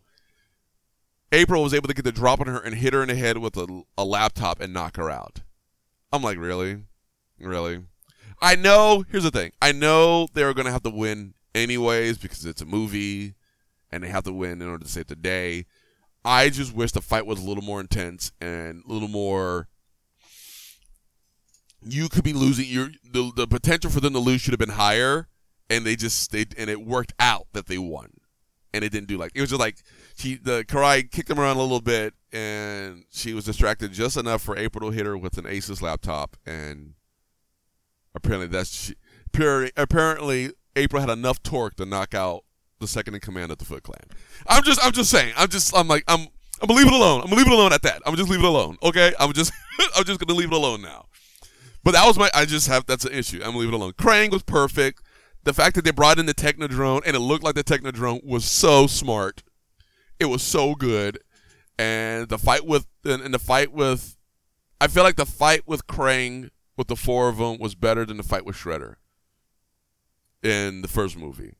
April was able to get the drop on her and hit her in the head with a, a laptop and knock her out. I'm like, really? Really? I know, here's the thing. I know they're going to have to win anyways because it's a movie and they have to win in order to save the day. I just wish the fight was a little more intense and a little more you could be losing your the, the potential for them to lose should have been higher and they just they and it worked out that they won and it didn't do like it was just like she the Karai kicked them around a little bit and she was distracted just enough for April to hit her with an Asus laptop and apparently that's she, apparently April had enough torque to knock out the second in command of the Foot Clan. I'm just I'm just saying I'm just I'm like I'm I'm gonna leave it alone. I'm gonna leave it alone at that. I'm just leave it alone. Okay, I'm just [laughs] I'm just gonna leave it alone now. But that was my. I just have that's an issue. I'm gonna leave it alone. Krang was perfect. The fact that they brought in the Technodrome and it looked like the Technodrome was so smart. It was so good, and the fight with and, and the fight with, I feel like the fight with Krang with the four of them was better than the fight with Shredder. In the first movie,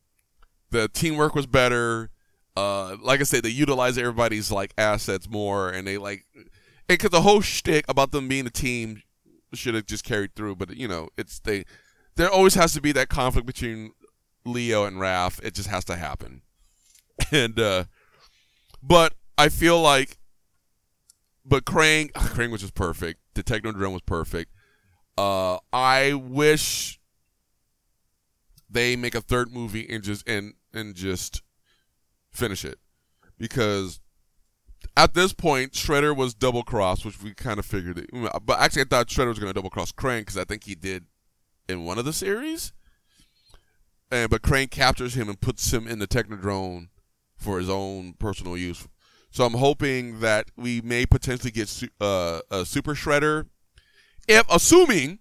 the teamwork was better. Uh, like I said, they utilize everybody's like assets more, and they like, and because the whole shtick about them being a team should have just carried through. But you know, it's they. There always has to be that conflict between Leo and Raph. It just has to happen. [laughs] And uh but I feel like but Krang [sighs] Krang was just perfect. The Technodrome was perfect. Uh I wish they make a third movie and just and and just finish it. Because at this point, Shredder was double crossed, which we kind of figured it. But actually, I thought Shredder was going to double cross Krang because I think he did in one of the series. And but Krang captures him and puts him in the Technodrome for his own personal use. So I'm hoping that we may potentially get uh, a Super Shredder, if assuming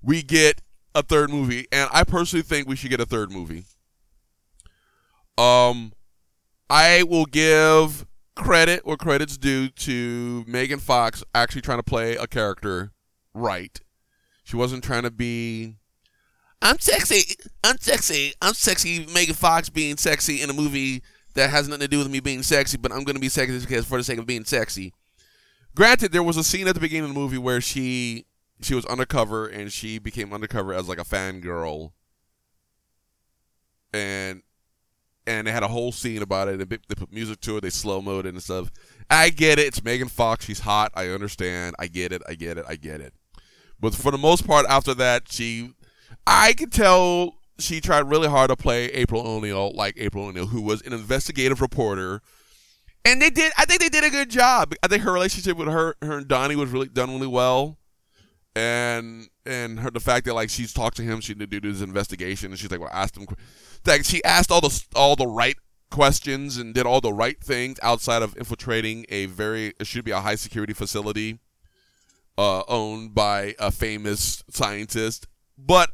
we get a third movie, and I personally think we should get a third movie. Um, I will give credit where credit's due to Megan Fox actually trying to play a character right. She wasn't trying to be I'm sexy. I'm sexy. I'm sexy. Megan Fox being sexy in a movie that has nothing to do with me being sexy, but I'm going to be sexy because for the sake of being sexy. Granted, there was a scene at the beginning of the movie where she she was undercover and she became undercover as like a fangirl, and and they had a whole scene about it. They, put music to it. They slow mode it and stuff. I get it. It's Megan Fox. She's hot. I understand. I get it. I get it. I get it. But for the most part, after that, she, I could tell she tried really hard to play April O'Neil, like April O'Neil, who was an investigative reporter. And they did. I think they did a good job. I think her relationship with her, her and Donnie was really done really well. And and her the fact that like she's talked to him, she did do this investigation, and she's like, well, asked him that she asked all the all the right questions and did all the right things outside of infiltrating a very it should be a high security facility uh, owned by a famous scientist, but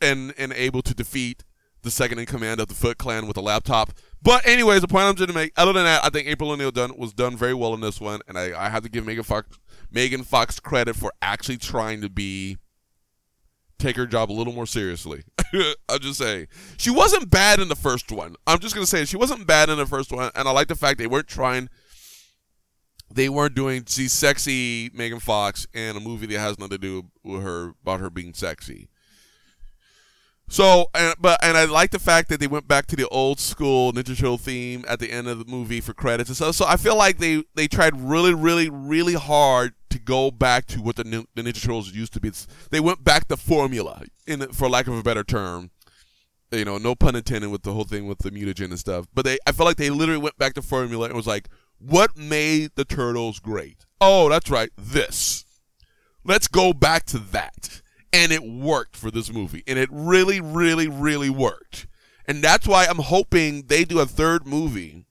and and able to defeat the second in command of the Foot Clan with a laptop. But anyways, the point I'm trying to make, other than that, I think April O'Neil done was done very well in this one, and I, I have to give Megan Fox Megan Fox credit for actually trying to be take her job a little more seriously. [laughs] I'm just saying. She wasn't bad in the first one. I'm just going to say she wasn't bad in the first one. And I like the fact they weren't trying, they weren't doing, see, sexy Megan Fox in a movie that has nothing to do with her, about her being sexy. So, and, but and I like the fact that they went back to the old school Ninja Turtle theme at the end of the movie for credits and stuff. So I feel like they they tried really, really, really hard to go back to what the, the Ninja Turtles used to be. They went back to formula, in for lack of a better term. You know, no pun intended with the whole thing with the mutagen and stuff. But they, I felt like they literally went back to formula and was like, what made the Turtles great? Oh, that's right, this. Let's go back to that and it worked for this movie. And it really, really, really worked. And that's why I'm hoping they do a third movie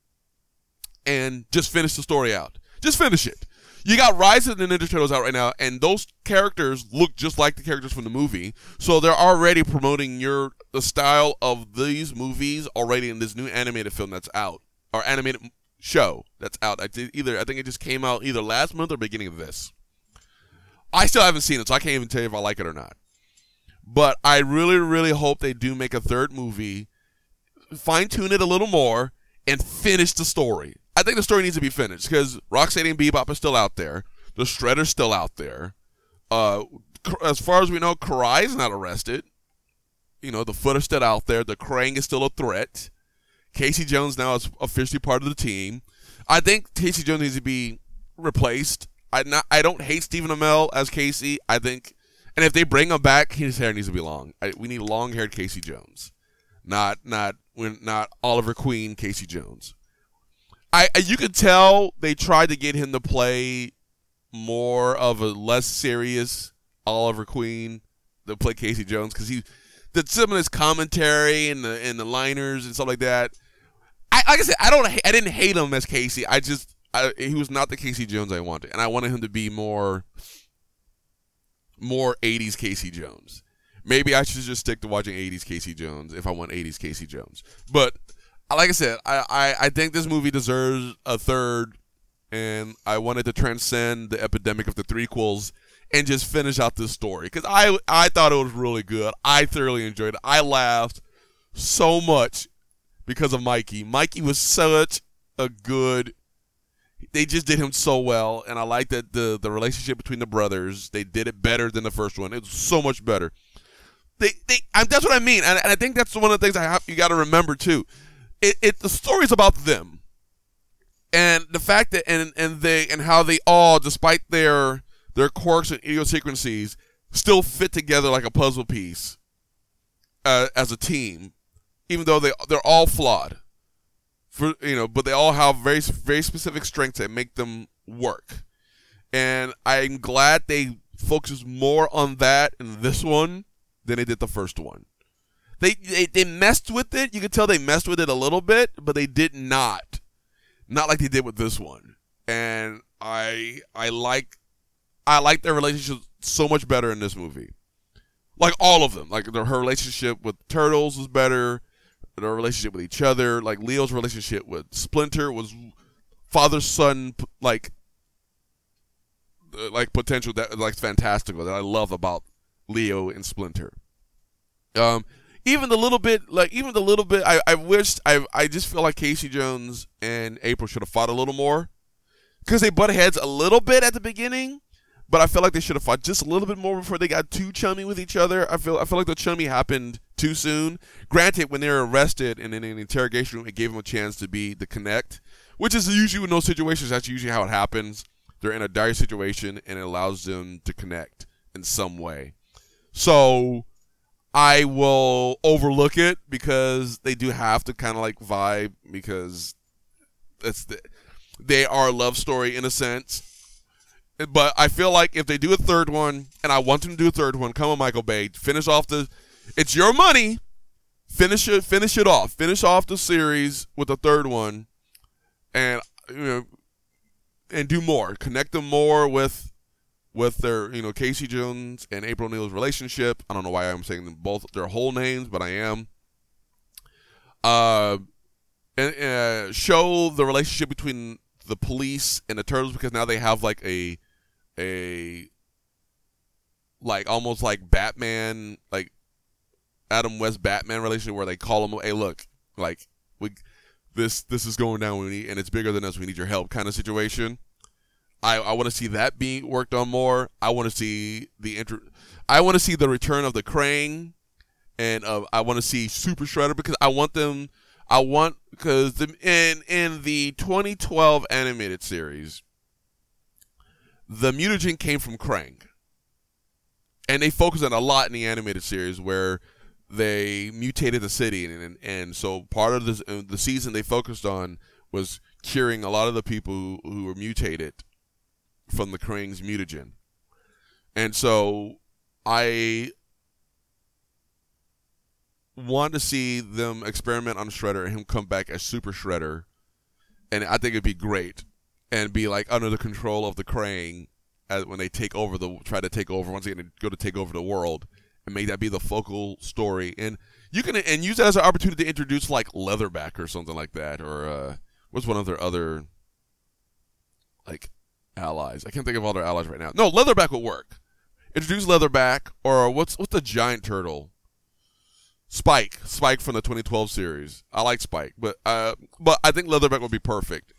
and just finish the story out. Just finish it. You got Rise of the Ninja Turtles out right now, and those characters look just like the characters from the movie. So they're already promoting your the style of these movies already in this new animated film that's out, or animated show that's out. I did either I think it just came out either last month or beginning of this. I still haven't seen it, so I can't even tell you if I like it or not. But I really, really hope they do make a third movie, fine tune it a little more, and finish the story. I think the story needs to be finished because Rocksteady and Bebop is still out there. The Shredder's still out there. Uh, as far as we know, Karai is not arrested. You know, the Foot is still out there. The Krang is still a threat. Casey Jones now is officially part of the team. I think Casey Jones needs to be replaced. I not I don't hate Stephen Amell as Casey. I think, and if they bring him back, his hair needs to be long. I, we need long haired Casey Jones, not not when not Oliver Queen Casey Jones. I you could tell they tried to get him to play more of a less serious Oliver Queen to play Casey Jones because he the some of his commentary and the and the liners and stuff like that. I like I said, I don't I didn't hate him as Casey. I just I, he was not the Casey Jones I wanted, and I wanted him to be more, more '80s Casey Jones. Maybe I should just stick to watching '80s Casey Jones if I want '80s Casey Jones. But like I said, I, I, I think this movie deserves a third, and I wanted to transcend the epidemic of the threequels and just finish out this story because I I thought it was really good. I thoroughly enjoyed it. I laughed so much because of Mikey. Mikey was such a good they just did him so well, and I like that the the relationship between the brothers. They did it better than the first one. It was so much better. They they I, that's what I mean, and, and I think that's one of the things I have you got to remember too. It, it the story's about them, and the fact that and and they and how they all, despite their their quirks and idiosyncrasies, still fit together like a puzzle piece uh, as a team, even though they they're all flawed. For you know, but they all have very very specific strengths that make them work, and I'm glad they focus more on that in this one than they did the first one. They, they they messed with it. You could tell they messed with it a little bit, but they did not, not like they did with this one. And I I like I like their relationship so much better in this movie. Like all of them. Like her relationship with Turtles was better. Their relationship with each other. Like Leo's relationship with Splinter was father son like uh, like potential that like fantastical that I love about Leo and Splinter. Um, even the little bit like even the little bit I I wished I I just feel like Casey Jones and April should have fought a little more because they butt heads a little bit at the beginning but I feel like they should have fought just a little bit more before they got too chummy with each other. I feel I feel like the chummy happened too soon. Granted, when they were arrested and in an interrogation room, it gave them a chance to be the connect, which is usually in those situations. That's usually how it happens. They're in a dire situation, and it allows them to connect in some way. So I will overlook it because they do have to kind of like vibe because it's the, they are a love story in a sense but I feel like if they do a third one, and I want them to do a third one, come on, Michael Bay, finish off the. It's your money. Finish it. Finish it off. Finish off the series with a third one, and you know, and do more. Connect them more with with their you know Casey Jones and April O'Neil's relationship. I don't know why I'm saying them both their whole names, but I am. Uh, and uh, show the relationship between the police and the turtles because now they have like a a like almost like Batman, like Adam West Batman relationship where they call him, "Hey, look, like we this this is going down, we need, and it's bigger than us. We need your help," kind of situation. I I want to see that being worked on more. I want to see the inter. I want to see the return of the Krang, and uh, I want to see Super Shredder because I want them. I want because in in the 2012 animated series, the mutagen came from Krang. And they focused on a lot in the animated series where they mutated the city, and and, and so part of uh, the season they focused on was curing a lot of the people who, who were mutated from the Krang's mutagen. And so I want to see them experiment on Shredder and him come back as Super Shredder, and I think it'd be great. And be like under the control of the Krang as when they take over the try to take over once again go to take over the world and make that be the focal story. And you can and use that as an opportunity to introduce like Leatherback or something like that or uh, what's one of their other like allies. I can't think of all their allies right now. No Leatherback would work. Introduce Leatherback or what's what's the giant turtle? Spike. Spike from the 2012 series. I like Spike but uh but I think Leatherback would be perfect.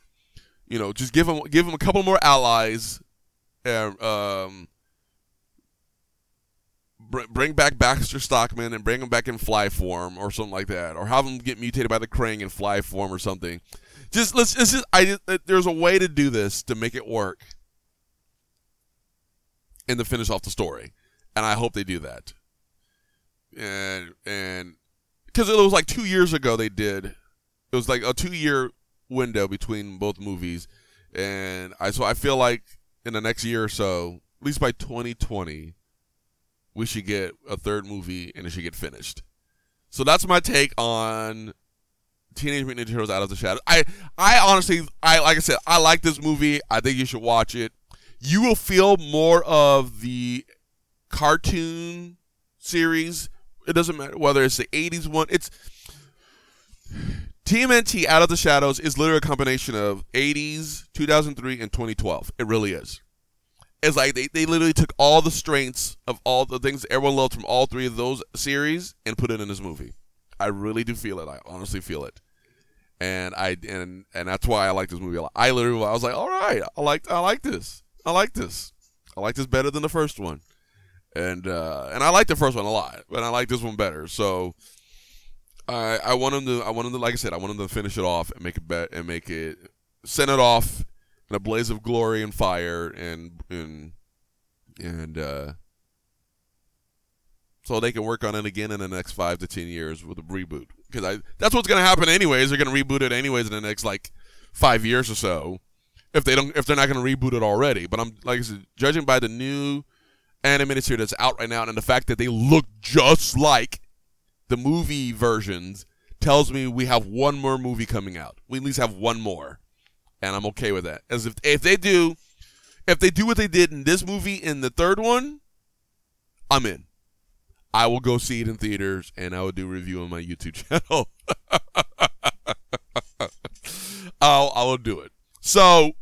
You know, just give him give him a couple more allies. And, um, br- bring back Baxter Stockman and bring him back in fly form or something like that, or have him get mutated by the Krang in fly form or something. Just let's. It's just I. There's a way to do this to make it work, and to finish off the story, and I hope they do that. And and because it was like two years ago they did. It was like a two year window between both movies, and I so I feel like in the next year or so, at least by 2020, we should get a third movie and it should get finished. So that's my take on Teenage Mutant Ninja Turtles Out of the Shadows. I I honestly I like I said I like this movie. I think you should watch it. You will feel more of the cartoon series. It doesn't matter whether it's the 80s one. It's TMNT Out of the Shadows is literally a combination of 80s, 2003, and 2012. It really is. It's like they, they literally took all the strengths of all the things everyone loved from all three of those series and put it in this movie. I really do feel it. I honestly feel it. And I and and that's why I like this movie a lot. I literally I was like, all right, I like I like this, I like this, I like this better than the first one, and uh, and I like the first one a lot, but I like this one better. So I I want him to I want him to like I said I want him to finish it off and make it bet and make it send it off in a blaze of glory and fire and and and uh, so they can work on it again in the next five to ten years with a reboot. Because I that's what's gonna happen anyways. They're gonna reboot it anyways in the next like five years or so. If they don't, if they're not gonna reboot it already. But I'm like I said, judging by the new animated series that's out right now and the fact that they look just like the movie versions tells me we have one more movie coming out. We at least have one more, and I'm okay with that. As if if they do, if they do what they did in this movie in the third one, I'm in. I will go see it in theaters and I will do a review on my YouTube [laughs] channel. I'll I will do it. So,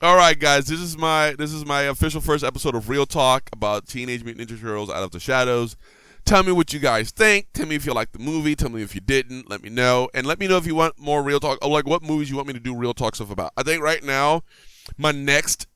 all right, guys, this is my this is my official first episode of Real Talk about Teenage Mutant Ninja Turtles Out of the Shadows. Tell me what you guys think. Tell me if you like the movie. Tell me if you didn't. Let me know, and let me know if you want more real talk. Or like what movies you want me to do real talk stuff about. I think right now, my next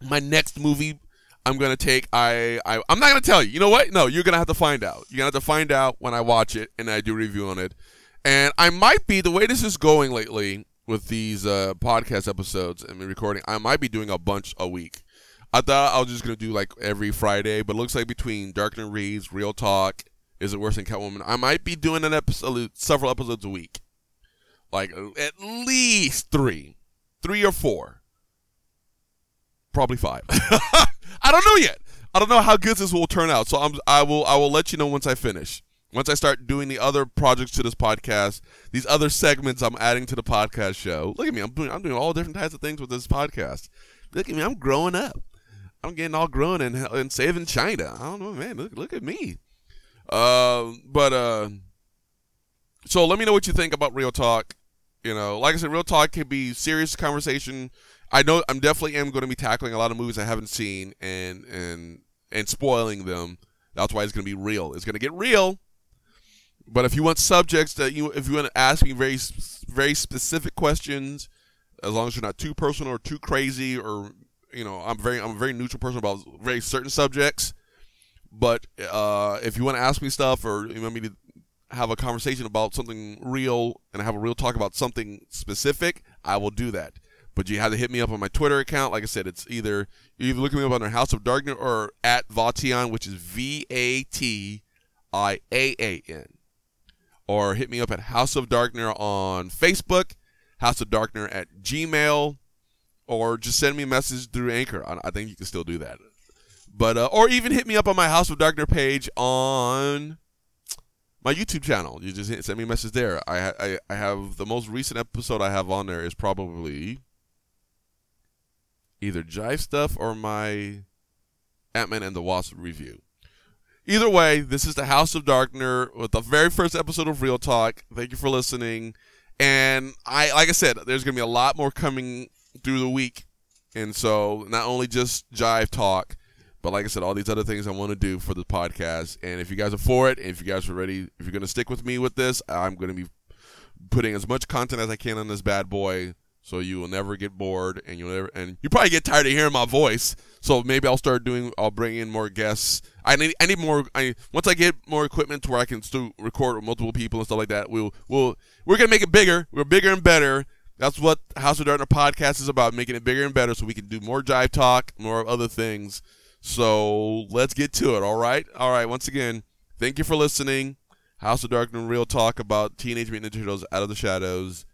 my next movie I'm gonna take. I, I I'm not gonna tell you. You know what? No, you're gonna have to find out. You're gonna have to find out when I watch it and I do review on it. And I might be the way this is going lately with these uh, podcast episodes and recording. I might be doing a bunch a week. I thought I was just gonna do like every Friday, but looks like between Dark and Reeves, Real Talk, Is It Worse Than Catwoman, I might be doing an episode, several episodes a week, like at least three, three or four, probably five. [laughs] I don't know yet. I don't know how good this will turn out. So I'm, I will I will let you know once I finish. Once I start doing the other projects to this podcast, these other segments I'm adding to the podcast show. Look at me, I'm doing I'm doing all different types of things with this podcast. Look at me, I'm growing up. I'm getting all grown and, and saving China. I don't know, man. Look look at me. Uh, but uh, so let me know what you think about Real Talk. You know, like I said, Real Talk can be serious conversation I know I'm definitely am going to be tackling a lot of movies I haven't seen and and and spoiling them. That's why it's going to be real. It's going to get real. But if you want subjects that you if you want to ask me very very specific questions, as long as you're not too personal or too crazy or you know, I'm very I'm a very neutral person about very certain subjects. But uh, if you want to ask me stuff or you want me to have a conversation about something real and have a real talk about something specific, I will do that. But you have to hit me up on my Twitter account. Like I said, it's either you either look me up under House of Darkness or at Vatian, which is V A T I A A N. Or hit me up at House of Darkner on Facebook, House of Darkner at Gmail, or just send me a message through Anchor. I, think you can still do that. But uh, or even hit me up on my House of Darkner page on my YouTube channel. You just send me a message there. I, I I have the most recent episode I have on there is probably either Jive stuff or my Ant-Man and the Wasp review. Either way, this is the House of Darkner with the very first episode of Real Talk. Thank you for listening. And I like I said, there's gonna be a lot more coming through the week. And so not only just Jive Talk, but like I said, all these other things I want to do for the podcast. And if you guys are for it, if you guys are ready, if you're gonna stick with me with this, I'm gonna be putting as much content as I can on this bad boy so you will never get bored and you'll never and you probably get tired of hearing my voice. So maybe i'll start doing i'll bring in more guests. I need i need more i once i get more equipment to where i can still record with multiple people and stuff like that we'll we'll we're gonna make it bigger. We're bigger and better. That's what house of darkness podcast is about making it bigger and better so we can do more jive talk more other things. So let's get to it all right? All right once again thank you for listening. House of darkness real talk about teenage mutant ninja turtles out of the shadows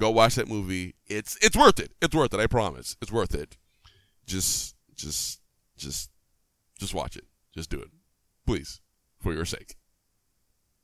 Go watch that movie. It's it's worth it. It's worth it. I promise. It's worth it. Just just just just watch it. Just do it. Please. For your sake.